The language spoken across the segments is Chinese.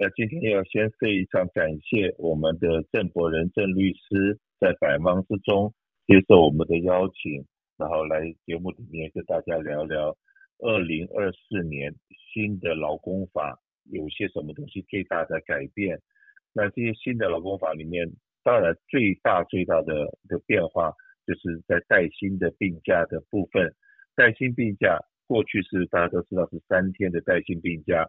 那今天要先非常感谢我们的郑伯仁郑律师在百忙之中接受我们的邀请，然后来节目里面跟大家聊聊二零二四年新的劳工法有些什么东西最大的改变。那这些新的劳工法里面，当然最大最大的的变化就是在带薪的病假的部分，带薪病假。过去是大家都知道是三天的带薪病假，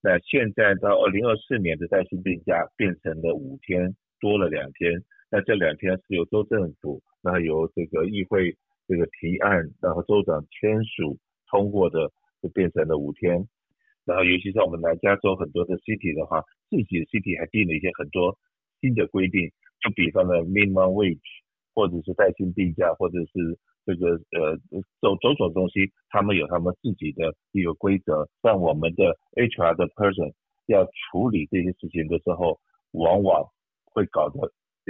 那现在到二零二四年的带薪病假变成了五天，多了两天。那这两天是由州政府，那由这个议会这个提案，然后州长签署通过的，就变成了五天。然后尤其是我们南加州很多的 city 的话，自己的 city 还定了一些很多新的规定，就比方的 minimum wage，或者是带薪病假，或者是。这个呃，种种种东西，他们有他们自己的一个规则。但我们的 HR 的 person 要处理这些事情的时候，往往会搞得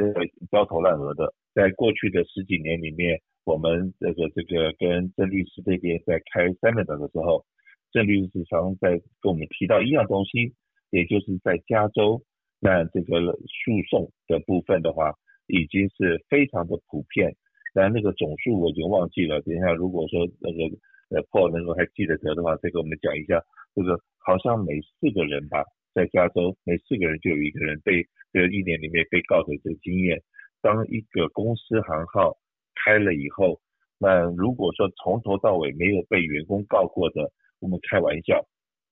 呃焦头烂额的。在过去的十几年里面，我们这个这个跟郑律师这边在开 seminar 的时候，郑律师常常在跟我们提到一样东西，也就是在加州，那这个诉讼的部分的话，已经是非常的普遍。但那个总数我已经忘记了。等一下，如果说那个呃 Paul 能够还记得得的话，再给我们讲一下。这个好像每四个人吧，在加州每四个人就有一个人被这个一年里面被告的这个经验。当一个公司行号开了以后，那如果说从头到尾没有被员工告过的，我们开玩笑，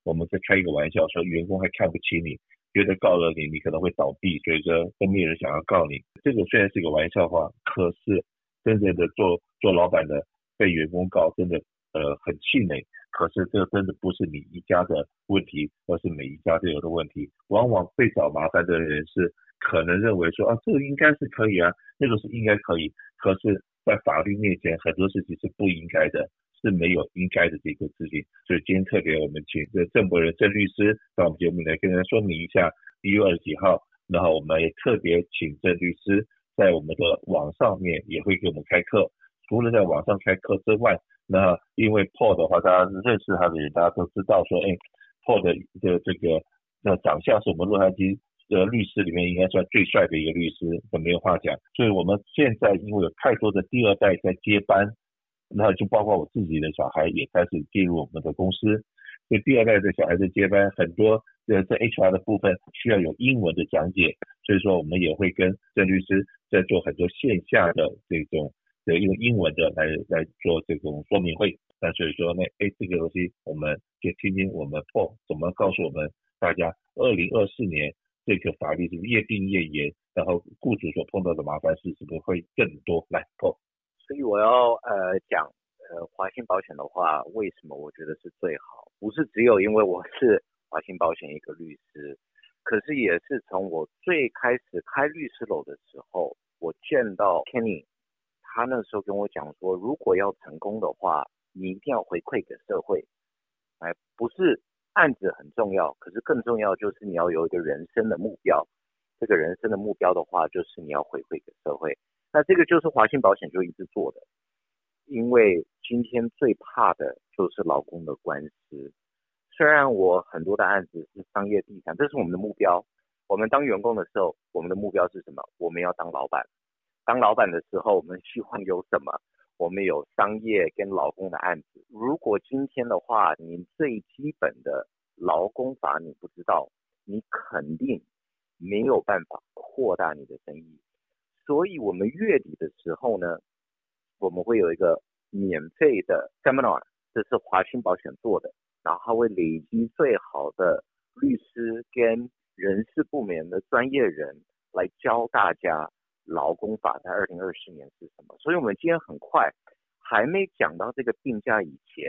我们再开一个玩笑说员工还看不起你，觉得告了你你可能会倒闭，所以说都没有人想要告你。这个虽然是一个玩笑话，可是。真正的做做老板的被员工告，真的呃很气馁。可是这真的不是你一家的问题，而是每一家都有的问题。往往被找麻烦的人是可能认为说啊，这个应该是可以啊，那个是应该可以。可是，在法律面前，很多事情是不应该的，是没有应该的这个事情。所以今天特别我们请这郑博仁郑律师到我们节目来跟大家说明一下一月二十几号，然后我们也特别请郑律师。在我们的网上面也会给我们开课，除了在网上开课之外，那因为 Paul 的话，大家认识他的人，大家都知道说，哎，Paul 的的这个那长相是我们洛杉矶的律师里面应该算最帅的一个律师，都没有话讲。所以我们现在因为有太多的第二代在接班，那就包括我自己的小孩也开始进入我们的公司。所以第二代的小孩在接班，很多呃在 HR 的部分需要有英文的讲解，所以说我们也会跟郑律师在做很多线下的这种的用英文的来来做这种说明会。那所以说呢，哎，这个东西我们就听听我们 Paul 怎么告诉我们大家，二零二四年这个法律是越定越严，然后雇主所碰到的麻烦事是不是会更多？来，Paul。所以我要呃讲。呃，华信保险的话，为什么我觉得是最好？不是只有因为我是华信保险一个律师，可是也是从我最开始开律师楼的时候，我见到 Kenny，他那时候跟我讲说，如果要成功的话，你一定要回馈给社会。哎，不是案子很重要，可是更重要就是你要有一个人生的目标。这个人生的目标的话，就是你要回馈给社会。那这个就是华信保险就一直做的。因为今天最怕的就是劳工的官司。虽然我很多的案子是商业地产，这是我们的目标。我们当员工的时候，我们的目标是什么？我们要当老板。当老板的时候，我们希望有什么？我们有商业跟劳工的案子。如果今天的话，你最基本的劳工法你不知道，你肯定没有办法扩大你的生意。所以，我们月底的时候呢，我们会有一个免费的 seminar，这是华信保险做的，然后他会累积最好的律师跟人事部门的专业人来教大家劳工法在二零二四年是什么。所以我们今天很快，还没讲到这个病假以前，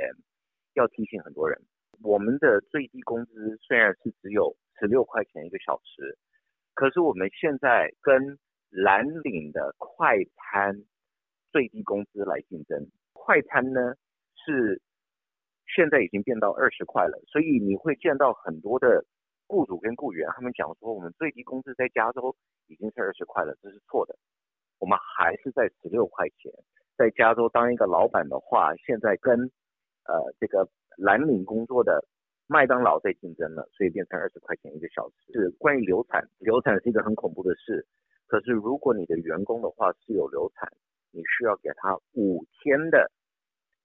要提醒很多人，我们的最低工资虽然是只有十六块钱一个小时，可是我们现在跟蓝领的快餐。最低工资来竞争，快餐呢是现在已经变到二十块了，所以你会见到很多的雇主跟雇员，他们讲说我们最低工资在加州已经是二十块了，这是错的，我们还是在十六块钱。在加州当一个老板的话，现在跟呃这个蓝领工作的麦当劳在竞争了，所以变成二十块钱一个小时。是关于流产，流产是一个很恐怖的事。可是如果你的员工的话是有流产，你需要给他五天的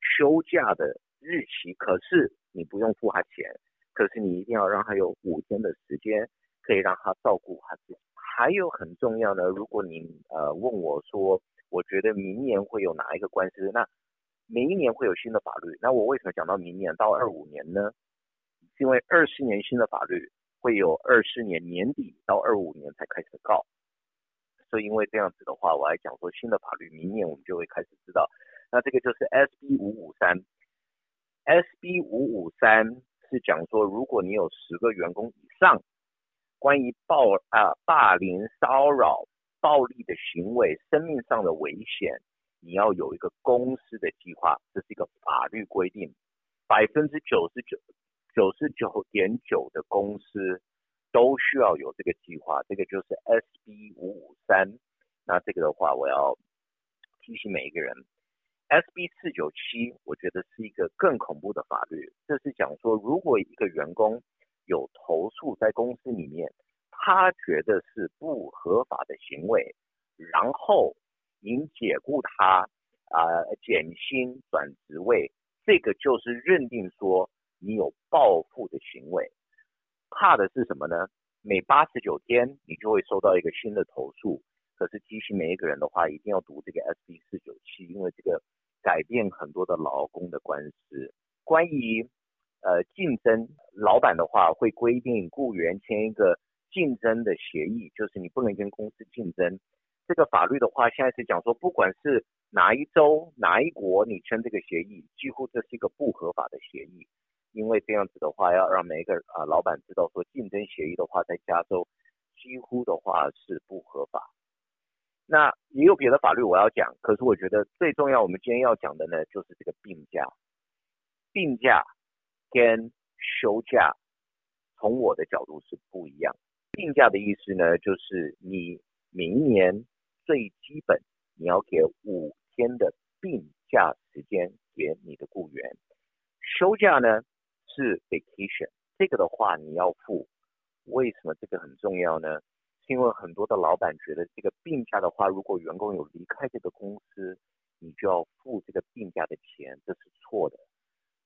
休假的日期，可是你不用付他钱，可是你一定要让他有五天的时间可以让他照顾他自己。还有很重要的，如果你呃问我说，我觉得明年会有哪一个官司？那明年会有新的法律。那我为什么讲到明年到二五年呢？是因为二四年新的法律会有二四年年底到二五年才开始告，所以因为这样子的话，我来讲说新的法律，明年我们就会开始知道。那这个就是 SB 五五三，SB 五五三是讲说，如果你有十个员工以上，关于暴啊霸凌、骚扰、暴力的行为、生命上的危险，你要有一个公司的计划，这是一个法律规定，百分之九十九。九十九点九的公司都需要有这个计划，这个就是 SB 五五三。那这个的话，我要提醒每一个人，SB 四九七，我觉得是一个更恐怖的法律。这是讲说，如果一个员工有投诉在公司里面，他觉得是不合法的行为，然后您解雇他啊、减薪转职位，这个就是认定说。你有报复的行为，怕的是什么呢？每八十九天你就会收到一个新的投诉。可是提醒每一个人的话，一定要读这个 SB 四九七，因为这个改变很多的劳工的官司。关于呃竞争，老板的话会规定雇员签一个竞争的协议，就是你不能跟公司竞争。这个法律的话，现在是讲说，不管是哪一州哪一国，你签这个协议，几乎这是一个不合法的协议。因为这样子的话，要让每一个啊老板知道说，竞争协议的话，在加州几乎的话是不合法。那也有别的法律我要讲，可是我觉得最重要，我们今天要讲的呢，就是这个病假。病假跟休假，从我的角度是不一样。病假的意思呢，就是你明年最基本你要给五天的病假时间给你的雇员，休假呢，是 vacation，这个的话你要付，为什么这个很重要呢？因为很多的老板觉得这个病假的话，如果员工有离开这个公司，你就要付这个病假的钱，这是错的。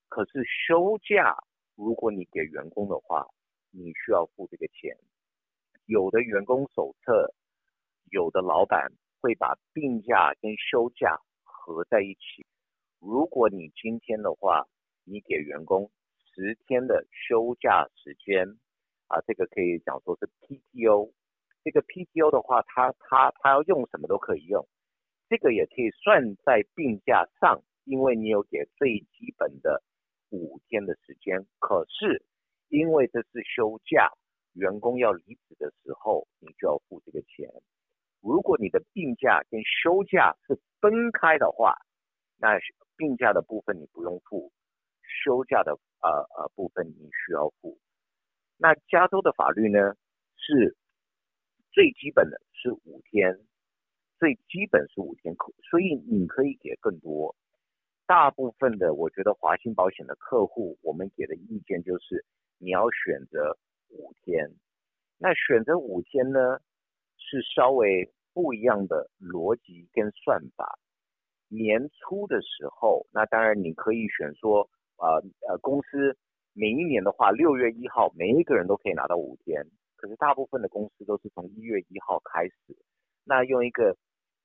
可是休假，如果你给员工的话，你需要付这个钱。有的员工手册，有的老板会把病假跟休假合在一起。如果你今天的话，你给员工。十天的休假时间啊，这个可以讲说是 PTO。这个 PTO 的话，它它它要用什么都可以用。这个也可以算在病假上，因为你有给最基本的五天的时间。可是因为这是休假，员工要离职的时候，你就要付这个钱。如果你的病假跟休假是分开的话，那病假的部分你不用付，休假的。呃呃，部分你需要付。那加州的法律呢，是最基本的是五天，最基本是五天，所以你可以给更多。大部分的，我觉得华兴保险的客户，我们给的意见就是你要选择五天。那选择五天呢，是稍微不一样的逻辑跟算法。年初的时候，那当然你可以选说。呃呃，公司每一年的话，六月一号每一个人都可以拿到五天，可是大部分的公司都是从一月一号开始。那用一个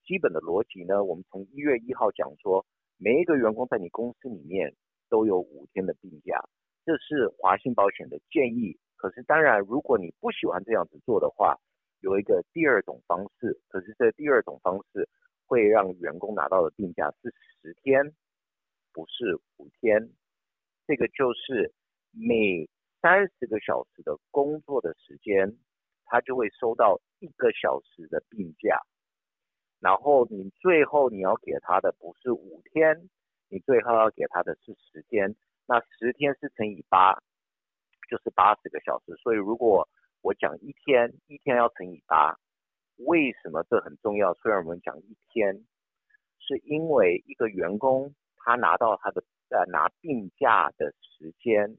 基本的逻辑呢，我们从一月一号讲说，每一个员工在你公司里面都有五天的病假，这是华兴保险的建议。可是当然，如果你不喜欢这样子做的话，有一个第二种方式，可是这第二种方式会让员工拿到的病假是十天，不是五天。这个就是每三十个小时的工作的时间，他就会收到一个小时的病假。然后你最后你要给他的不是五天，你最后要给他的是十天。那十天是乘以八，就是八十个小时。所以如果我讲一天，一天要乘以八。为什么这很重要？虽然我们讲一天，是因为一个员工他拿到他的。呃拿病假的时间，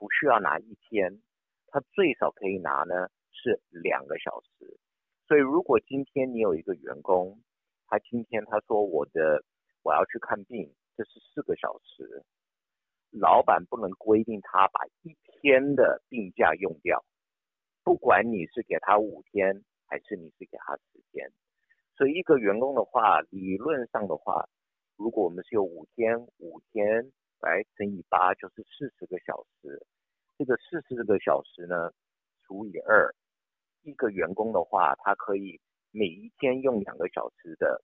不需要拿一天，他最少可以拿呢是两个小时。所以如果今天你有一个员工，他今天他说我的我要去看病，这是四个小时，老板不能规定他把一天的病假用掉，不管你是给他五天还是你是给他十天。所以一个员工的话，理论上的话，如果我们是有五天，五天来乘以八就是四十个小时。这个四十个小时呢，除以二，一个员工的话，他可以每一天用两个小时的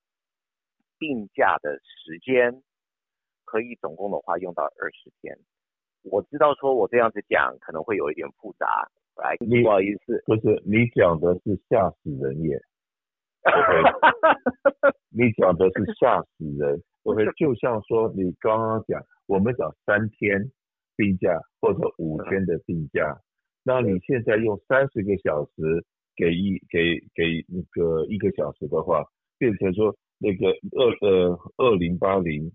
病假的时间，可以总共的话用到二十天。我知道说我这样子讲可能会有一点复杂，来，不好意思，不是你讲的是吓死人耶。Okay. 你讲的是吓死人。OK，就像说你刚刚讲，我们讲三天病假或者五天的病假，那你现在用三十个小时给一给给那个一个小时的话，变成说那个二呃二零八零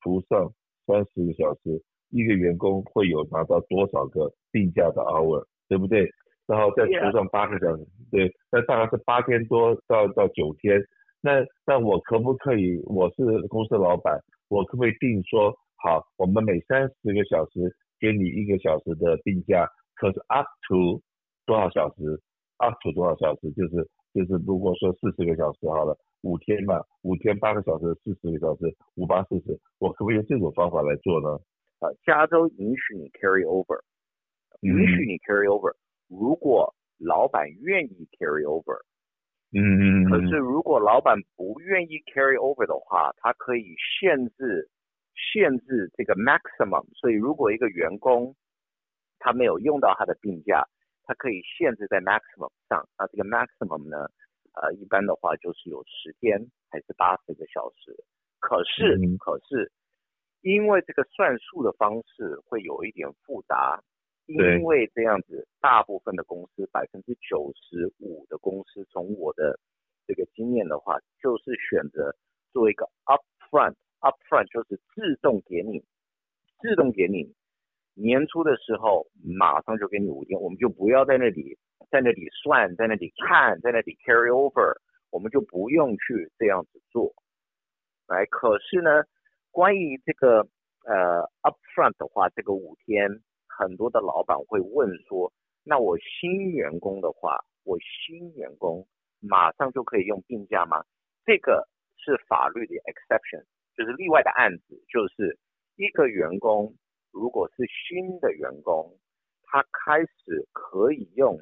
除上三十个小时，一个员工会有拿到多少个病假的 hour，对不对？然后再除上八个小时，对，那大概是八天多到到九天。那那我可不可以？我是公司老板，我可不可以定说，好，我们每三十个小时给你一个小时的定价，可是 up to 多少小时？up to 多少小时？就是就是如果说四十个小时好了，五天嘛，五天八个小时，四十个小时，五八四十，我可不可以用这种方法来做呢？啊，加州允许你 carry over，允许你 carry over。嗯如果老板愿意 carry over，嗯，可是如果老板不愿意 carry over 的话，他可以限制限制这个 maximum。所以如果一个员工他没有用到他的病假，他可以限制在 maximum 上。那这个 maximum 呢，呃，一般的话就是有十天还是八十个小时。可是，嗯、可是因为这个算数的方式会有一点复杂。因为这样子，大部分的公司，百分之九十五的公司，从我的这个经验的话，就是选择做一个 upfront，upfront 就是自动给你，自动给你，年初的时候马上就给你五天，我们就不要在那里，在那里算，在那里看，在那里 carry over，我们就不用去这样子做。来，可是呢，关于这个呃 upfront 的话，这个五天。很多的老板会问说：“那我新员工的话，我新员工马上就可以用病假吗？”这个是法律的 exception，就是例外的案子，就是一个员工如果是新的员工，他开始可以用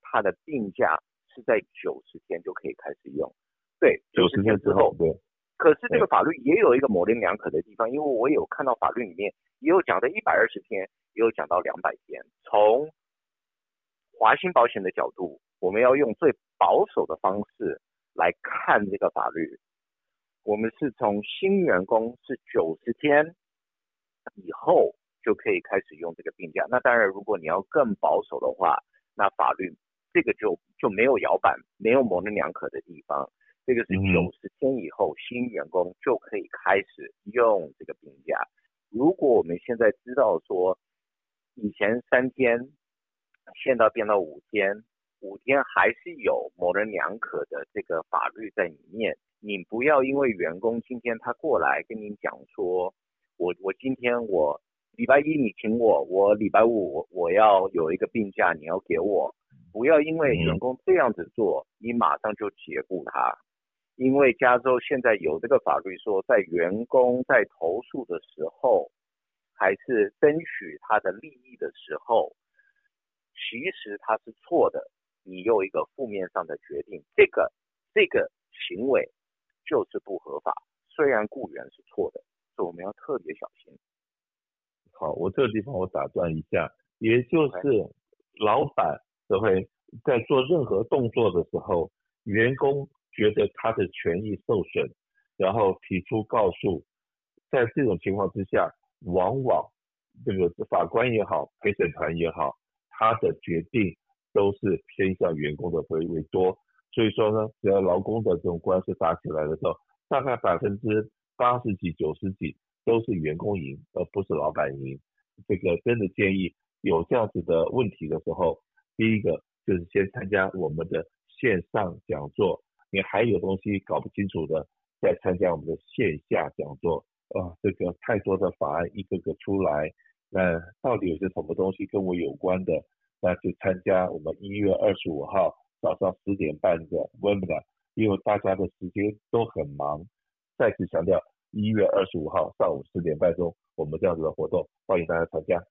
他的病假是在九十天就可以开始用，对，九十天之后，对。可是这个法律也有一个模棱两可的地方，因为我有看到法律里面也有讲的一百二十天。又讲到两百天，从华兴保险的角度，我们要用最保守的方式来看这个法律。我们是从新员工是九十天以后就可以开始用这个病假。那当然，如果你要更保守的话，那法律这个就就没有摇摆、没有模棱两可的地方。这个是九十天以后新员工就可以开始用这个病假。如果我们现在知道说，以前三天，现在变到五天，五天还是有模棱两可的这个法律在里面。你不要因为员工今天他过来跟你讲说，我我今天我礼拜一你请我，我礼拜五我我要有一个病假，你要给我。不要因为员工这样子做，你马上就解雇他。因为加州现在有这个法律说，在员工在投诉的时候。还是争取他的利益的时候，其实他是错的。你有一个负面上的决定，这个这个行为就是不合法。虽然雇员是错的，所以我们要特别小心。好，我这个地方我打断一下，也就是老板都会在做任何动作的时候，员工觉得他的权益受损，然后提出告诉，在这种情况之下。往往这个法官也好，陪审团也好，他的决定都是偏向员工的为为多。所以说呢，只要劳工的这种官司打起来的时候，大概百分之八十几、九十几都是员工赢，而不是老板赢。这个真的建议有这样子的问题的时候，第一个就是先参加我们的线上讲座，你还有东西搞不清楚的，再参加我们的线下讲座。啊，这个太多的法案一个个出来，那到底有些什么东西跟我有关的？那就参加我们一月二十五号早上十点半的 Webinar，因为大家的时间都很忙。再次强调，一月二十五号上午十点半钟，我们这样子的活动，欢迎大家参加。